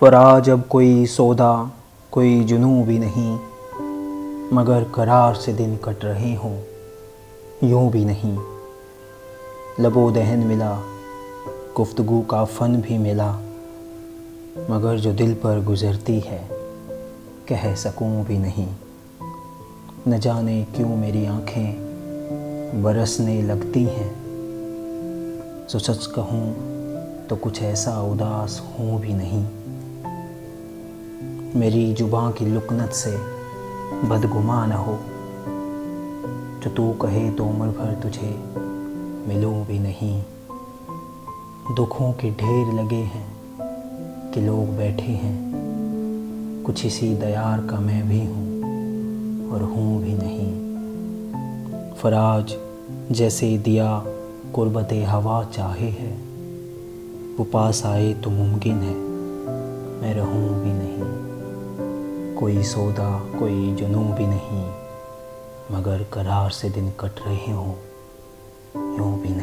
फराज अब कोई सौदा, कोई जुनू भी नहीं। मगर करार से दिन कट रहे हों, यूँ भी नहीं। लबो दहन मिला, गुफ्तगु का फ़न भी मिला। मगर जो दिल पर गुज़रती है, कह सकूँ भी नहीं। न जाने क्यों मेरी आँखें बरसने लगती हैं। सो सच कहूँ तो कुछ ऐसा उदास हूँ भी नहीं। मेरी जुबा की लुकनत से बदगुमा न हो। जो तू कहे तो उम्र भर तुझे मिलूँ भी नहीं। दुखों के ढेर लगे हैं कि लोग बैठे हैं। कुछ इसी दयार का मैं भी हूँ और हूँ भी नहीं। फराज जैसे दिया कुर्बत हवा चाहे है। वो पास आए तो मुमकिन है, मैं रहूँ भी कोई सौदा, कोई जुनू भी नहीं। मगर करार से दिन कट रहे हों, यूँ भी नहीं